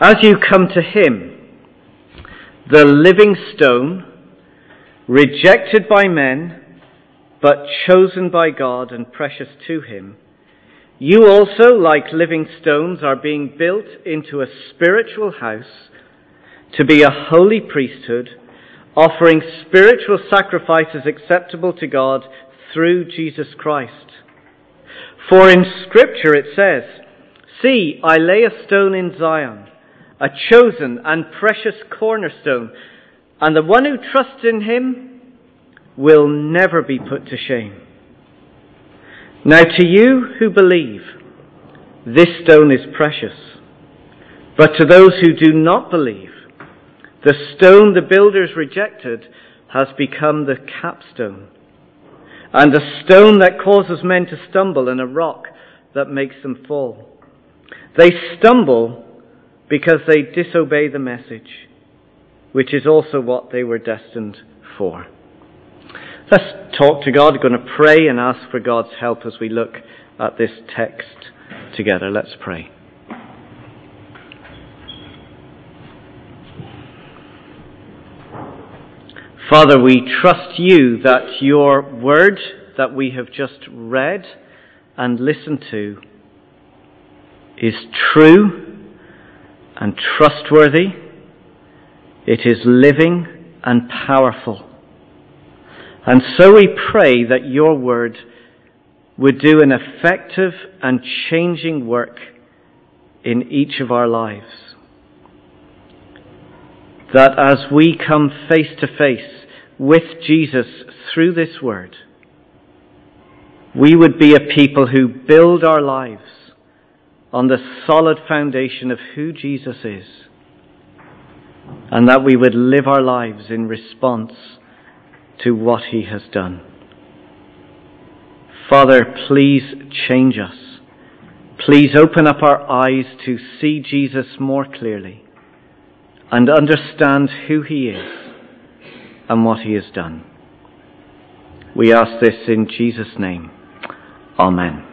As you come to him, the living stone, rejected by men, but chosen by God and precious to him, you also, like living stones, are being built into a spiritual house to be a holy priesthood, offering spiritual sacrifices acceptable to God through Jesus Christ. For in Scripture it says, See, I lay a stone in Zion, a chosen and precious cornerstone, and the one who trusts in him will never be put to shame. Now to you who believe, this stone is precious. But to those who do not believe, the stone the builders rejected has become the capstone, and a stone that causes men to stumble, and a rock that makes them fall. They stumble because they disobey the message, which is also what they were destined for. Let's talk to God. We're going to pray and ask for God's help as we look at this text together. Let's pray. Father, we trust you that your word that we have just read and listened to is true and trustworthy. It is living and powerful. And so we pray that your word would do an effective and changing work in each of our lives. That as we come face to face with Jesus through this word, we would be a people who build our lives on the solid foundation of who Jesus is, and that we would live our lives in response to what he has done. Father, please change us. Please open up our eyes to see Jesus more clearly and understand who he is and what he has done. We ask this in Jesus' name. Amen.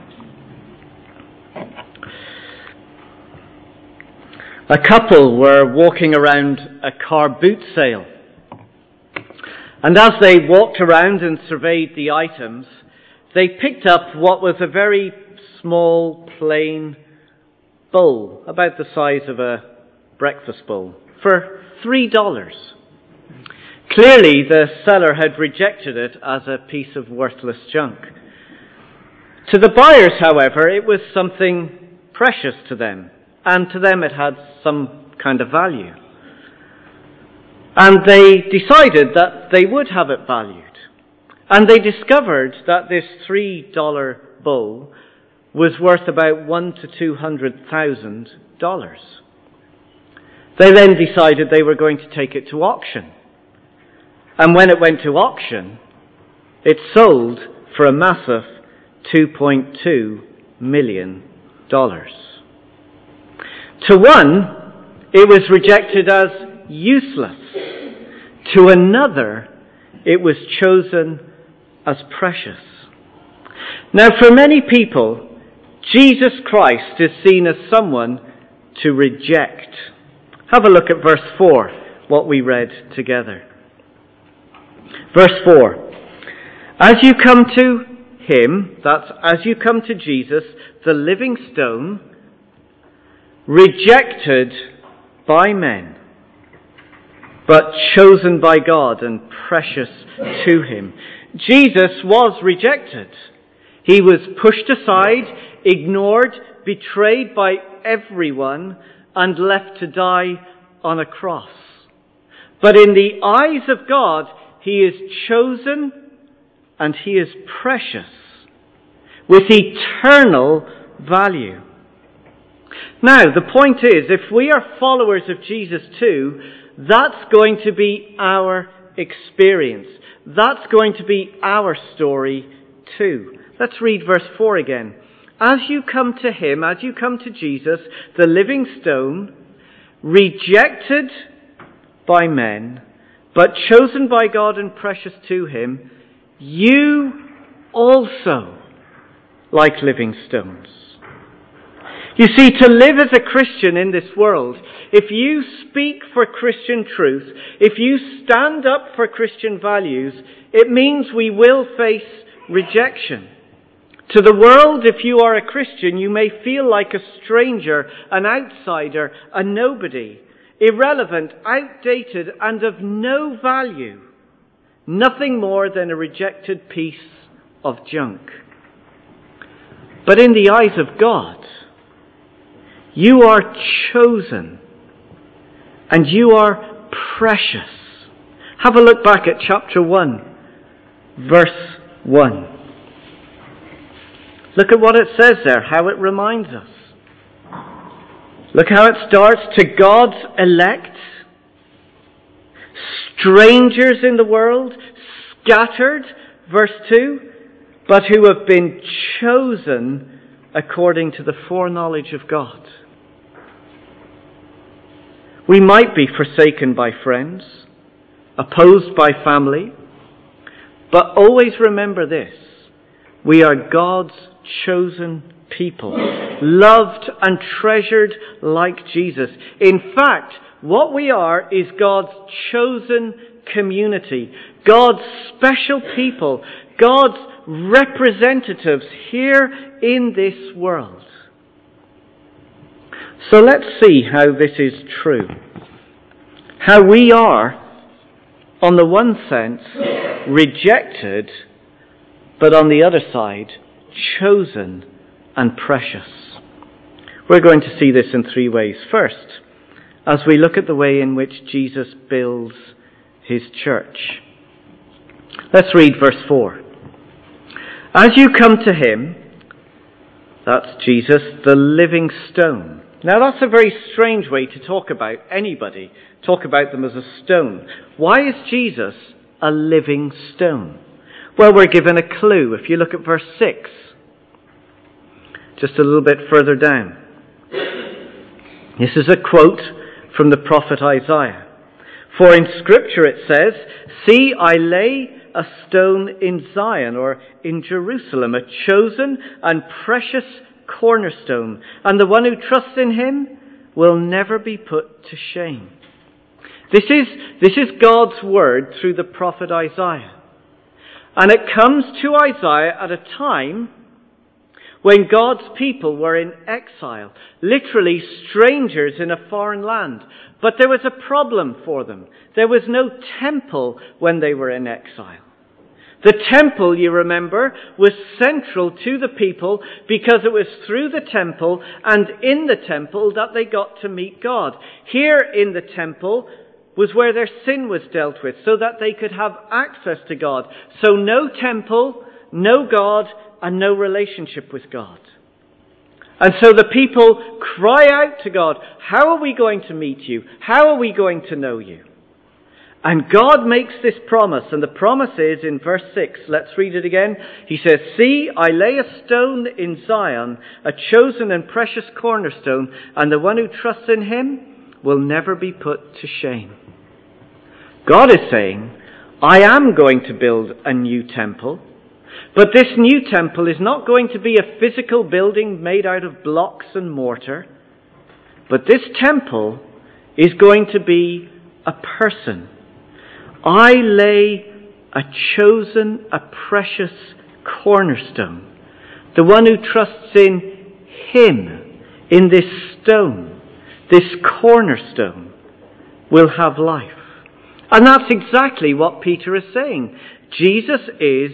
A couple were walking around a car boot sale and as they walked around and surveyed the items, they picked up what was a very small, plain bowl, about the size of a breakfast bowl, for three dollars. Clearly, the seller had rejected it as a piece of worthless junk. To the buyers, however, it was something precious to them, and to them it had some kind of value. And they decided that they would have it valued. And they discovered that this three dollar bowl was worth about one to two hundred thousand dollars. They then decided they were going to take it to auction. And when it went to auction, it sold for a massive $2.2 million. To one, it was rejected as useless. To another, it was chosen as precious. Now, for many people, Jesus Christ is seen as someone to reject. Have a look at verse 4, what we read together. Verse 4. As you come to him, that's as you come to Jesus, the living stone, rejected by men, but chosen by God and precious to Him. Jesus was rejected. He was pushed aside, ignored, betrayed by everyone, and left to die on a cross. But in the eyes of God, He is chosen and He is precious with eternal value. Now, the point is, if we are followers of Jesus too, that's going to be our experience. That's going to be our story too. Let's read verse 4 again. As you come to Him, as you come to Jesus, the living stone, rejected by men, but chosen by God and precious to Him, you also, like living stones. You see, to live as a Christian in this world, if you speak for Christian truth, if you stand up for Christian values, it means we will face rejection. To the world, if you are a Christian, you may feel like a stranger, an outsider, a nobody, irrelevant, outdated, and of no value. Nothing more than a rejected piece of junk. But in the eyes of God, you are chosen and you are precious. Have a look back at chapter 1, verse 1. Look at what it says there, how it reminds us. Look how it starts to God's elect, strangers in the world, scattered, verse 2, but who have been chosen according to the foreknowledge of God. We might be forsaken by friends, opposed by family, but always remember this. We are God's chosen people, loved and treasured like Jesus. In fact, what we are is God's chosen community, God's special people, God's representatives here in this world. So let's see how this is true. How we are, on the one sense, rejected, but on the other side, chosen and precious. We're going to see this in three ways. First, as we look at the way in which Jesus builds his church. Let's read verse 4. As you come to him, that's Jesus, the living stone. Now that's a very strange way to talk about anybody, talk about them as a stone. Why is Jesus a living stone? Well, we're given a clue. If you look at verse 6, just a little bit further down. This is a quote from the prophet Isaiah. For in Scripture it says, See, I lay a stone in Zion or in Jerusalem, a chosen and precious cornerstone, and the one who trusts in him will never be put to shame. This is, this is God's word through the prophet Isaiah. And it comes to Isaiah at a time when God's people were in exile, literally strangers in a foreign land. But there was a problem for them. There was no temple when they were in exile. The temple, you remember, was central to the people because it was through the temple and in the temple that they got to meet God. Here in the temple was where their sin was dealt with so that they could have access to God. So no temple, no God, and no relationship with God. And so the people cry out to God, how are we going to meet you? How are we going to know you? And God makes this promise, and the promise is in verse 6. Let's read it again. He says, See, I lay a stone in Zion, a chosen and precious cornerstone, and the one who trusts in him will never be put to shame. God is saying, I am going to build a new temple, but this new temple is not going to be a physical building made out of blocks and mortar, but this temple is going to be a person. I lay a chosen, a precious cornerstone. The one who trusts in Him, in this stone, this cornerstone, will have life. And that's exactly what Peter is saying. Jesus is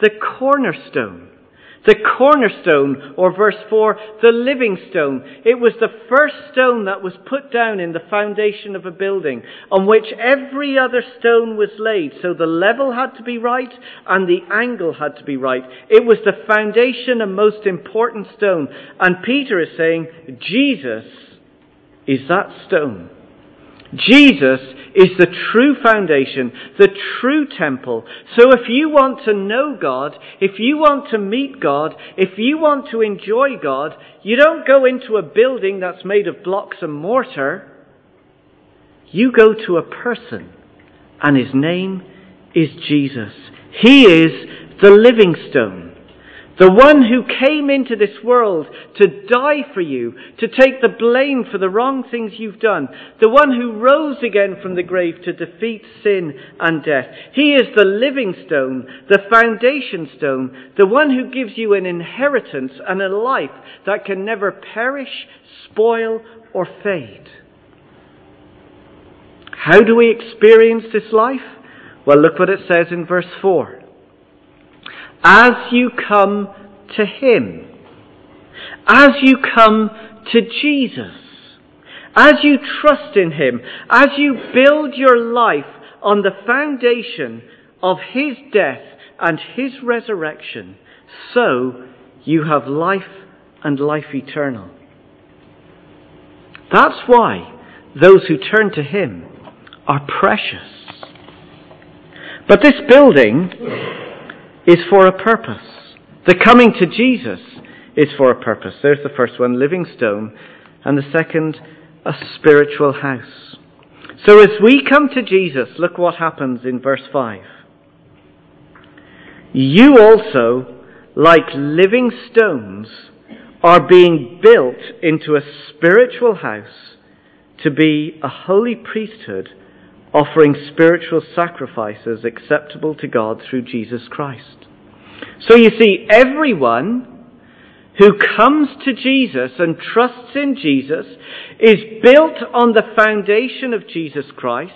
the cornerstone. The cornerstone, or verse 4, the living stone. It was the first stone that was put down in the foundation of a building on which every other stone was laid. So the level had to be right and the angle had to be right. It was the foundation and most important stone. And Peter is saying, Jesus is that stone. Jesus is the true foundation, the true temple. So if you want to know God, if you want to meet God, if you want to enjoy God, you don't go into a building that's made of blocks and mortar. You go to a person, and his name is Jesus. He is the living stone, The one who came into this world to die for you, to take the blame for the wrong things you've done. The one who rose again from the grave to defeat sin and death. He is the living stone, the foundation stone, the one who gives you an inheritance and a life that can never perish, spoil, or fade. How do we experience this life? Well, look what it says in verse 4 as you come to Him, as you come to Jesus, as you trust in Him, as you build your life on the foundation of His death and His resurrection, so you have life and life eternal. That's why those who turn to Him are precious. But this building is for a purpose. The coming to Jesus is for a purpose. There's the first one, living stone, and the second, a spiritual house. So as we come to Jesus, look what happens in verse 5. You also, like living stones, are being built into a spiritual house to be a holy priesthood offering spiritual sacrifices acceptable to God through Jesus Christ. So you see, everyone who comes to Jesus and trusts in Jesus is built on the foundation of Jesus Christ.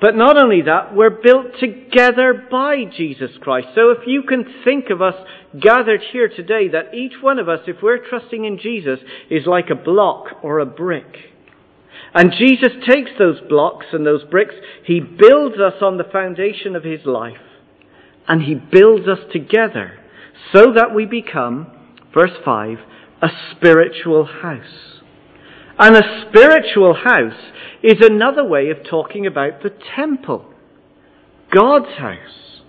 But not only that, we're built together by Jesus Christ. So if you can think of us gathered here today, that each one of us, if we're trusting in Jesus, is like a block or a brick. And Jesus takes those blocks and those bricks, He builds us on the foundation of His life, and He builds us together so that we become, verse 5, a spiritual house. And a spiritual house is another way of talking about the temple, God's house.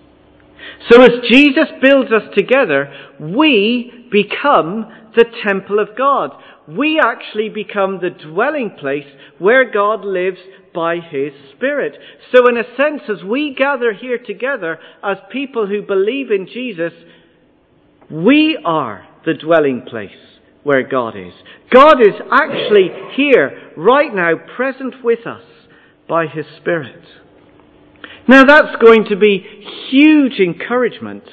So as Jesus builds us together, we become the temple of God we actually become the dwelling place where God lives by His Spirit. So in a sense, as we gather here together as people who believe in Jesus, we are the dwelling place where God is. God is actually here, right now, present with us by His Spirit. Now that's going to be huge encouragement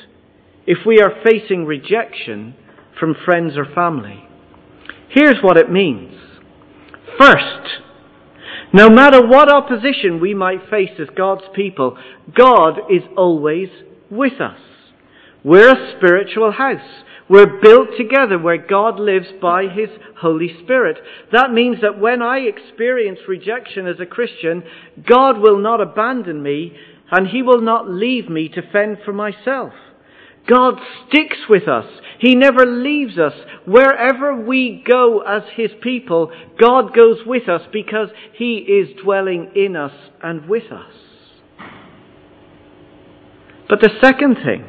if we are facing rejection from friends or family. Here's what it means. First, no matter what opposition we might face as God's people, God is always with us. We're a spiritual house. We're built together where God lives by His Holy Spirit. That means that when I experience rejection as a Christian, God will not abandon me and He will not leave me to fend for myself. God sticks with us. He never leaves us. Wherever we go as His people, God goes with us because He is dwelling in us and with us. But the second thing,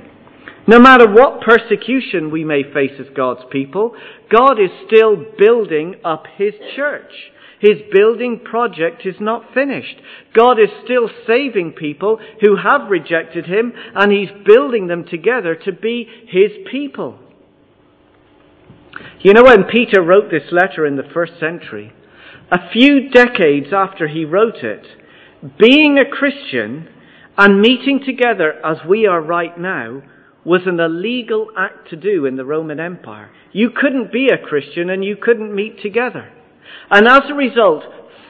no matter what persecution we may face as God's people, God is still building up His church. His building project is not finished. God is still saving people who have rejected Him and He's building them together to be His people. You know, when Peter wrote this letter in the first century, a few decades after he wrote it, being a Christian and meeting together as we are right now was an illegal act to do in the Roman Empire. You couldn't be a Christian and you couldn't meet together. And as a result,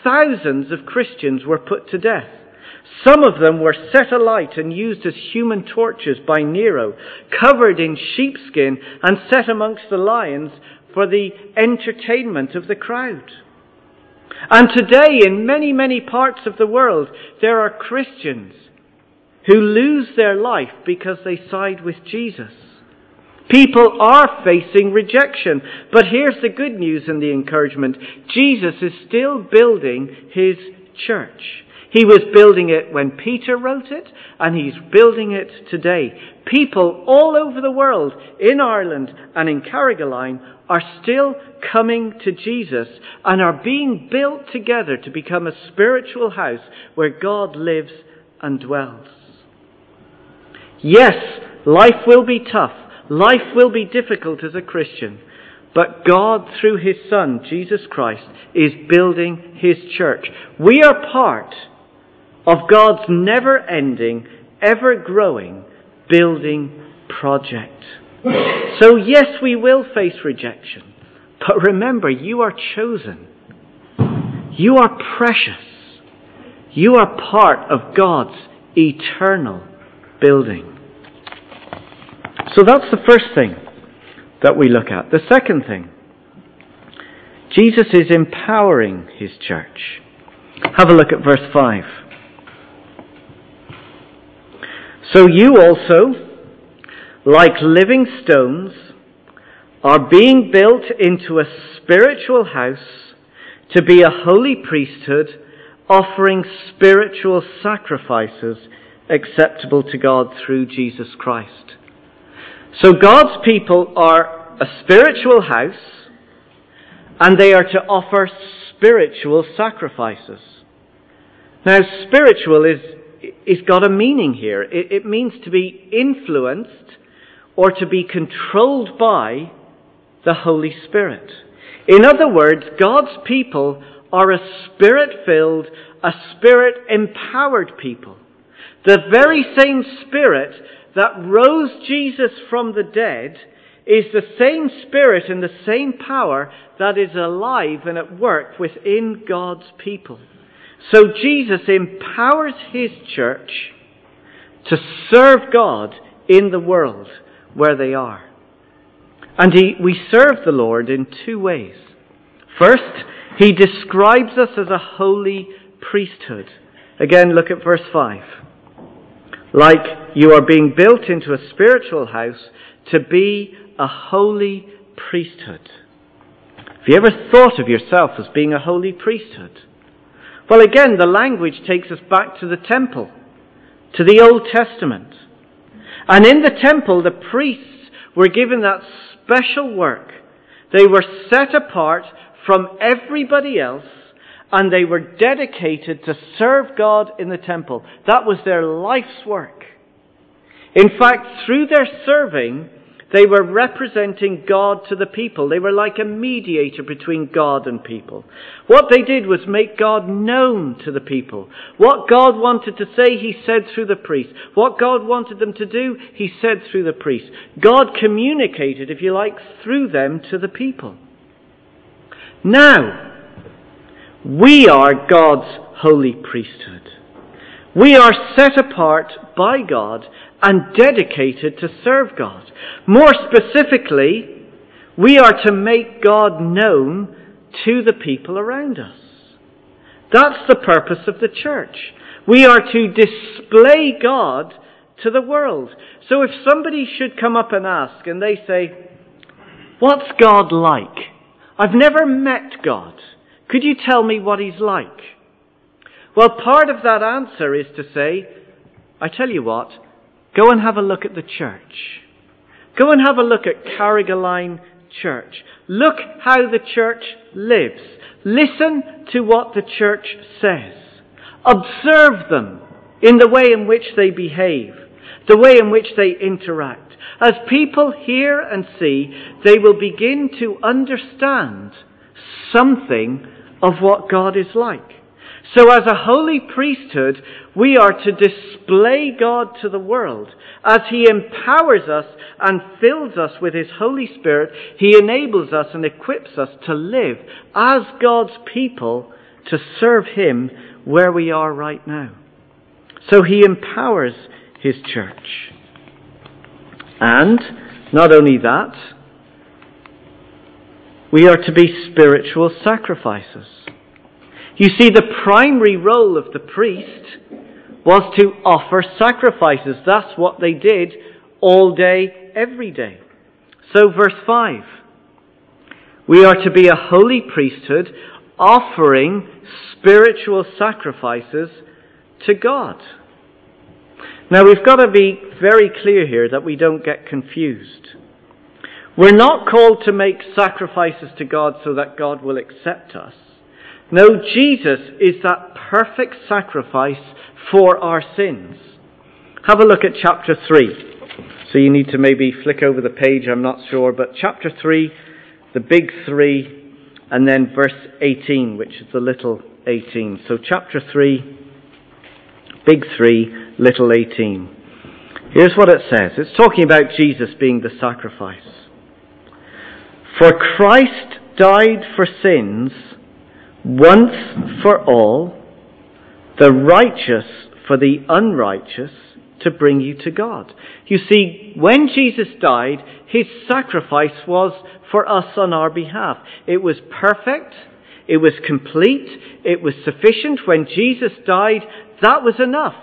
thousands of Christians were put to death. Some of them were set alight and used as human torches by Nero, covered in sheepskin and set amongst the lions for the entertainment of the crowd. And today, in many, many parts of the world, there are Christians who lose their life because they side with Jesus. People are facing rejection. But here's the good news and the encouragement. Jesus is still building his church. He was building it when Peter wrote it, and he's building it today. People all over the world, in Ireland and in Carrigaline, are still coming to Jesus and are being built together to become a spiritual house where God lives and dwells. Yes, life will be tough. Life will be difficult as a Christian, but God, through His Son, Jesus Christ, is building His church. We are part of God's never ending, ever growing building project. So, yes, we will face rejection. But remember, you are chosen. You are precious. You are part of God's eternal building. So that's the first thing that we look at. The second thing, Jesus is empowering his church. Have a look at verse 5. So you also, like living stones, are being built into a spiritual house to be a holy priesthood, offering spiritual sacrifices acceptable to God through Jesus Christ. So God's people are a spiritual house, and they are to offer spiritual sacrifices. Now, spiritual is, is got a meaning here. It, it means to be influenced or to be controlled by the Holy Spirit. In other words, God's people are a spirit filled, a spirit empowered people. The very same spirit that rose Jesus from the dead is the same spirit and the same power that is alive and at work within God's people. So Jesus empowers his church to serve God in the world where they are. And he, we serve the Lord in two ways. First, he describes us as a holy priesthood. Again, look at verse 5. Like you are being built into a spiritual house to be a holy priesthood. Have you ever thought of yourself as being a holy priesthood? Well, again, the language takes us back to the temple, to the Old Testament. And in the temple, the priests were given that special work. They were set apart from everybody else and they were dedicated to serve God in the temple. That was their life's work. In fact, through their serving, they were representing God to the people. They were like a mediator between God and people. What they did was make God known to the people. What God wanted to say, He said through the priest. What God wanted them to do, He said through the priest. God communicated, if you like, through them to the people. Now, we are God's holy priesthood. We are set apart by God and dedicated to serve God. More specifically, we are to make God known to the people around us. That's the purpose of the church. We are to display God to the world. So if somebody should come up and ask and they say, What's God like? I've never met God. Could you tell me what he's like? Well, part of that answer is to say, I tell you what, go and have a look at the church. Go and have a look at Carrigaline Church. Look how the church lives. Listen to what the church says. Observe them in the way in which they behave, the way in which they interact. As people hear and see, they will begin to understand something of what God is like. So as a holy priesthood, we are to display God to the world. As He empowers us and fills us with His Holy Spirit, He enables us and equips us to live as God's people to serve Him where we are right now. So He empowers His church. And, not only that, we are to be spiritual sacrifices. You see, the primary role of the priest was to offer sacrifices. That's what they did all day, every day. So, verse 5 we are to be a holy priesthood offering spiritual sacrifices to God. Now, we've got to be very clear here that we don't get confused. We're not called to make sacrifices to God so that God will accept us. No, Jesus is that perfect sacrifice for our sins. Have a look at chapter 3. So you need to maybe flick over the page, I'm not sure, but chapter 3, the big 3, and then verse 18, which is the little 18. So chapter 3, big 3, little 18. Here's what it says. It's talking about Jesus being the sacrifice. For Christ died for sins once for all, the righteous for the unrighteous, to bring you to God. You see, when Jesus died, his sacrifice was for us on our behalf. It was perfect. It was complete. It was sufficient. When Jesus died, that was enough.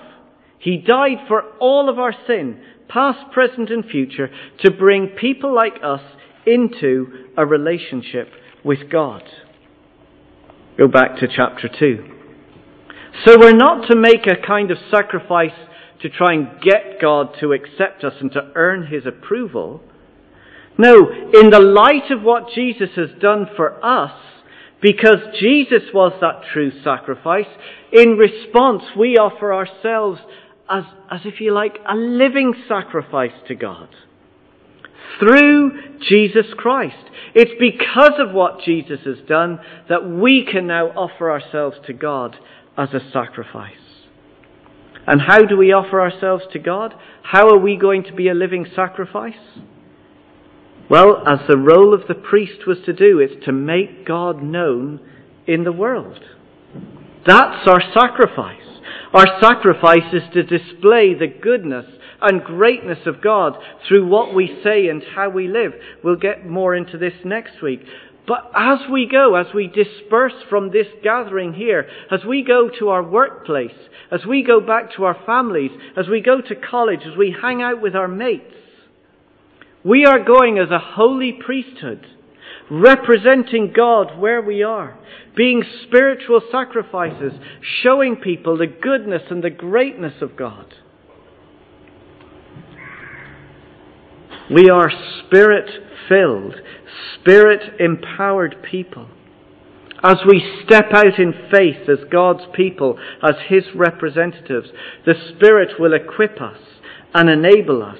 He died for all of our sin, past, present, and future, to bring people like us into a relationship with God. Go back to chapter 2. So we're not to make a kind of sacrifice to try and get God to accept us and to earn his approval. No, in the light of what Jesus has done for us, because Jesus was that true sacrifice, in response we offer ourselves as, as if you like, a living sacrifice to God. Through Jesus Christ. It's because of what Jesus has done that we can now offer ourselves to God as a sacrifice. And how do we offer ourselves to God? How are we going to be a living sacrifice? Well, as the role of the priest was to do, it's to make God known in the world. That's our sacrifice. Our sacrifice is to display the goodness and greatness of God through what we say and how we live. We'll get more into this next week. But as we go, as we disperse from this gathering here, as we go to our workplace, as we go back to our families, as we go to college, as we hang out with our mates, we are going as a holy priesthood, representing God where we are, being spiritual sacrifices, showing people the goodness and the greatness of God. We are spirit filled, spirit empowered people. As we step out in faith as God's people, as His representatives, the Spirit will equip us and enable us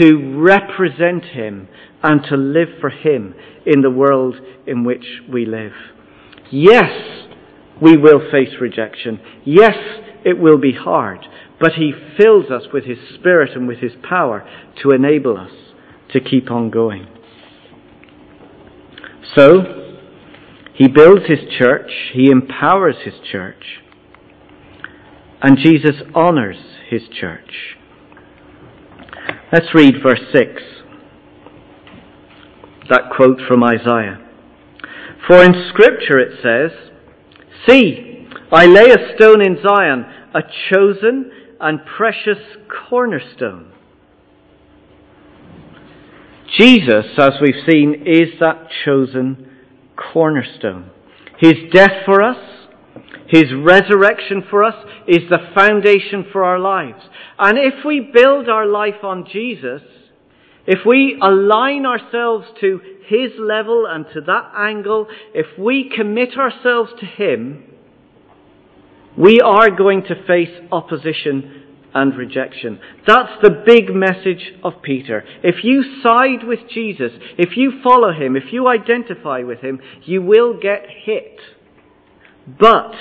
to represent Him and to live for Him in the world in which we live. Yes, we will face rejection. Yes, it will be hard. But He fills us with His Spirit and with His power to enable us to keep on going. So, He builds His church, He empowers His church, and Jesus honors His church. Let's read verse 6. That quote from Isaiah. For in Scripture it says, See, I lay a stone in Zion, a chosen and precious cornerstone. Jesus, as we've seen, is that chosen cornerstone. His death for us, His resurrection for us, is the foundation for our lives. And if we build our life on Jesus, if we align ourselves to His level and to that angle, if we commit ourselves to Him, we are going to face opposition and rejection. That's the big message of Peter. If you side with Jesus, if you follow him, if you identify with him, you will get hit. But,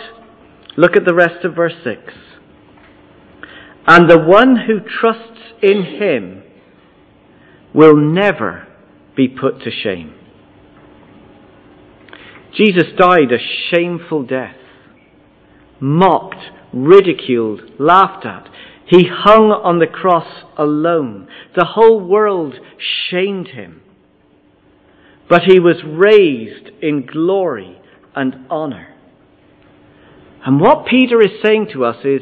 look at the rest of verse 6. And the one who trusts in him will never be put to shame. Jesus died a shameful death mocked, ridiculed, laughed at. He hung on the cross alone. The whole world shamed him. But he was raised in glory and honor. And what Peter is saying to us is,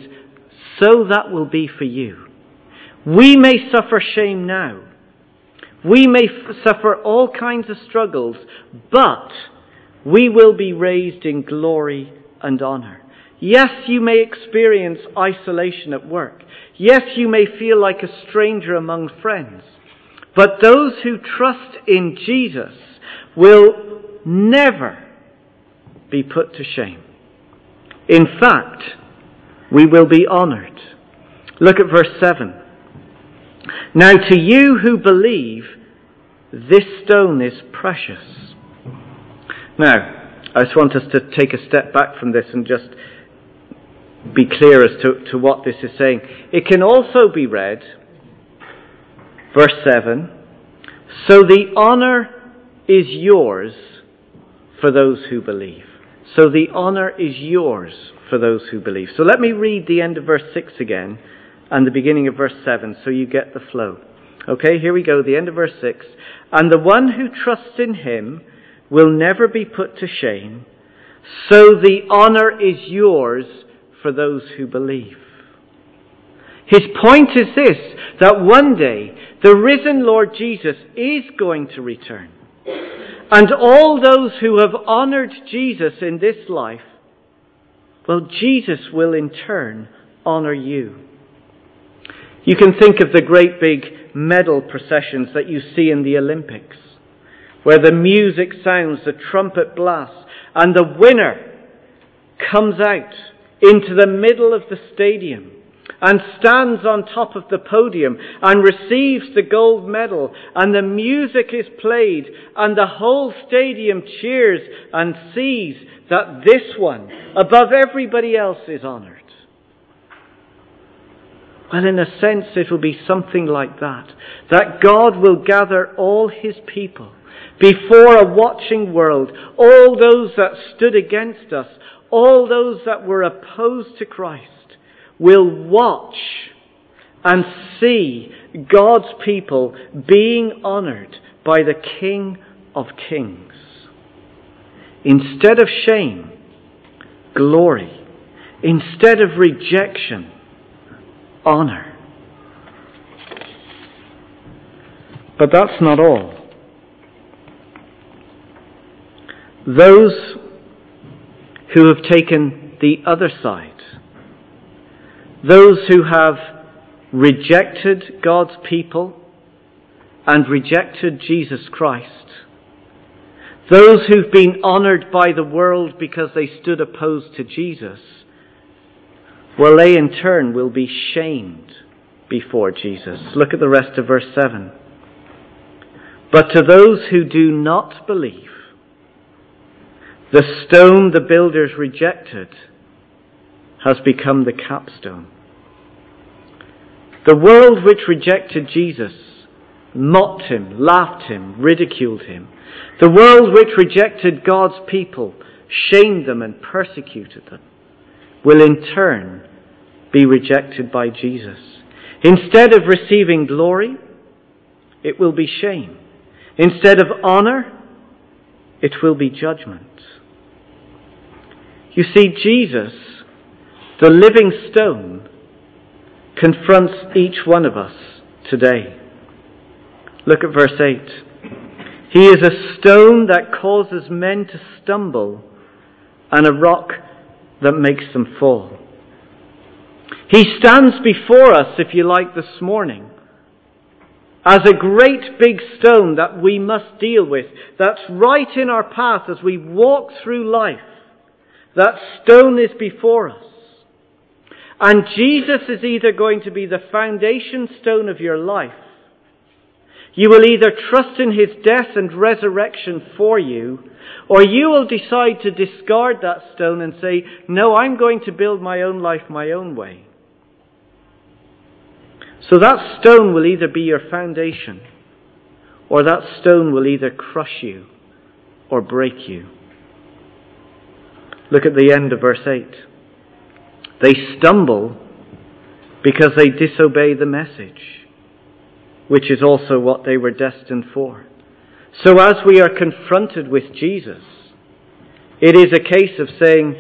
so that will be for you. We may suffer shame now. We may f- suffer all kinds of struggles, but we will be raised in glory and honor. Yes, you may experience isolation at work. Yes, you may feel like a stranger among friends. But those who trust in Jesus will never be put to shame. In fact, we will be honored. Look at verse 7. Now, to you who believe, this stone is precious. Now, I just want us to take a step back from this and just be clear as to, to what this is saying. It can also be read, verse 7 So the honour is yours for those who believe. So the honour is yours for those who believe. So let me read the end of verse 6 again and the beginning of verse 7 so you get the flow. Okay, here we go, the end of verse 6. And the one who trusts in him will never be put to shame. So the honour is yours for those who believe. His point is this, that one day the risen Lord Jesus is going to return. And all those who have honoured Jesus in this life, well, Jesus will in turn honour you. You can think of the great big medal processions that you see in the Olympics, where the music sounds, the trumpet blasts, and the winner comes out into the middle of the stadium and stands on top of the podium and receives the gold medal and the music is played and the whole stadium cheers and sees that this one, above everybody else, is honored. Well, in a sense, it will be something like that. That God will gather all his people before a watching world, all those that stood against us, all those that were opposed to Christ, will watch and see God's people being honored by the King of Kings. Instead of shame, glory. Instead of rejection, honor. But that's not all. Those who have taken the other side, those who have rejected God's people and rejected Jesus Christ, those who've been honored by the world because they stood opposed to Jesus, well, they in turn will be shamed before Jesus. Look at the rest of verse 7. But to those who do not believe, the stone the builders rejected has become the capstone. The world which rejected Jesus mocked him, laughed him, ridiculed him. The world which rejected God's people shamed them and persecuted them will in turn be rejected by Jesus. Instead of receiving glory, it will be shame. Instead of honor, it will be judgment. You see, Jesus, the living stone, confronts each one of us today. Look at verse 8. He is a stone that causes men to stumble and a rock that makes them fall. He stands before us, if you like, this morning as a great big stone that we must deal with, that's right in our path as we walk through life. That stone is before us. And Jesus is either going to be the foundation stone of your life. You will either trust in his death and resurrection for you, or you will decide to discard that stone and say, No, I'm going to build my own life my own way. So that stone will either be your foundation, or that stone will either crush you or break you. Look at the end of verse 8. They stumble because they disobey the message, which is also what they were destined for. So as we are confronted with Jesus, it is a case of saying,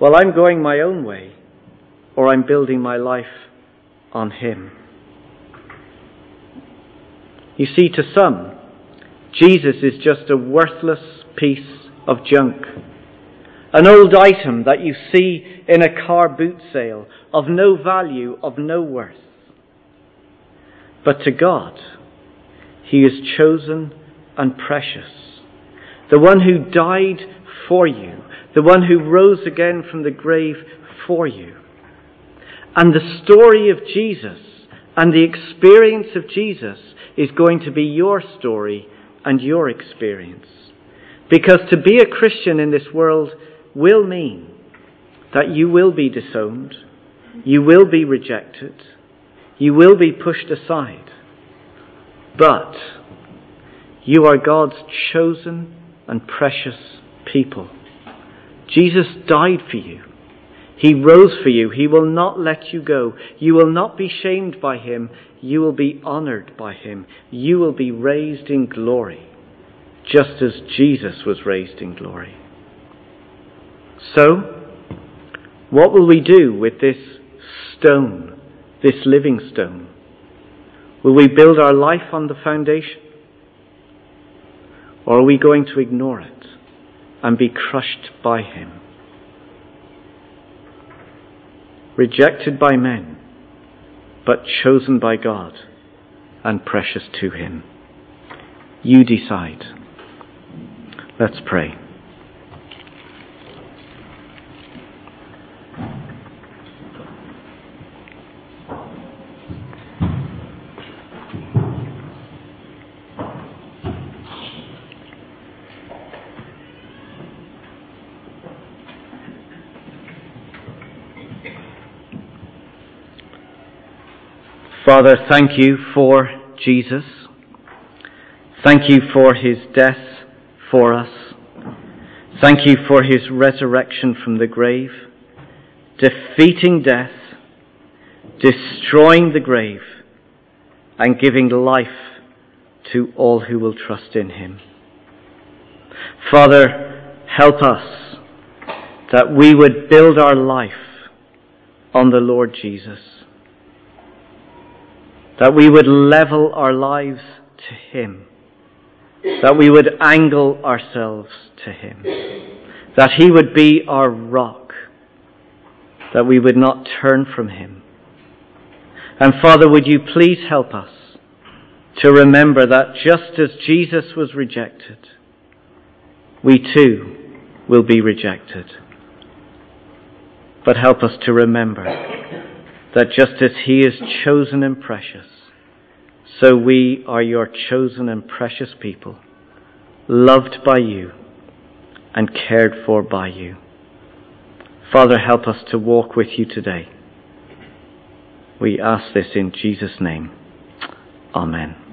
well, I'm going my own way, or I'm building my life on Him. You see, to some, Jesus is just a worthless piece of junk. An old item that you see in a car boot sale of no value, of no worth. But to God, He is chosen and precious. The one who died for you, the one who rose again from the grave for you. And the story of Jesus And the experience of Jesus is going to be your story and your experience. Because to be a Christian in this world will mean that you will be disowned, you will be rejected, you will be pushed aside. But you are God's chosen and precious people. Jesus died for you. He rose for you. He will not let you go. You will not be shamed by him. You will be honored by him. You will be raised in glory, just as Jesus was raised in glory. So, what will we do with this stone, this living stone? Will we build our life on the foundation? Or are we going to ignore it and be crushed by him? rejected by men, but chosen by God and precious to Him. You decide. Let's pray. Father, thank you for Jesus. Thank you for his death for us. Thank you for his resurrection from the grave, defeating death, destroying the grave, and giving life to all who will trust in him. Father, help us that we would build our life on the Lord Jesus that we would level our lives to Him, that we would angle ourselves to Him, that He would be our rock, that we would not turn from Him. And Father, would you please help us to remember that just as Jesus was rejected, we too will be rejected. But help us to remember that just as He is chosen and precious, so we are your chosen and precious people, loved by you and cared for by you. Father, help us to walk with you today. We ask this in Jesus' name. Amen.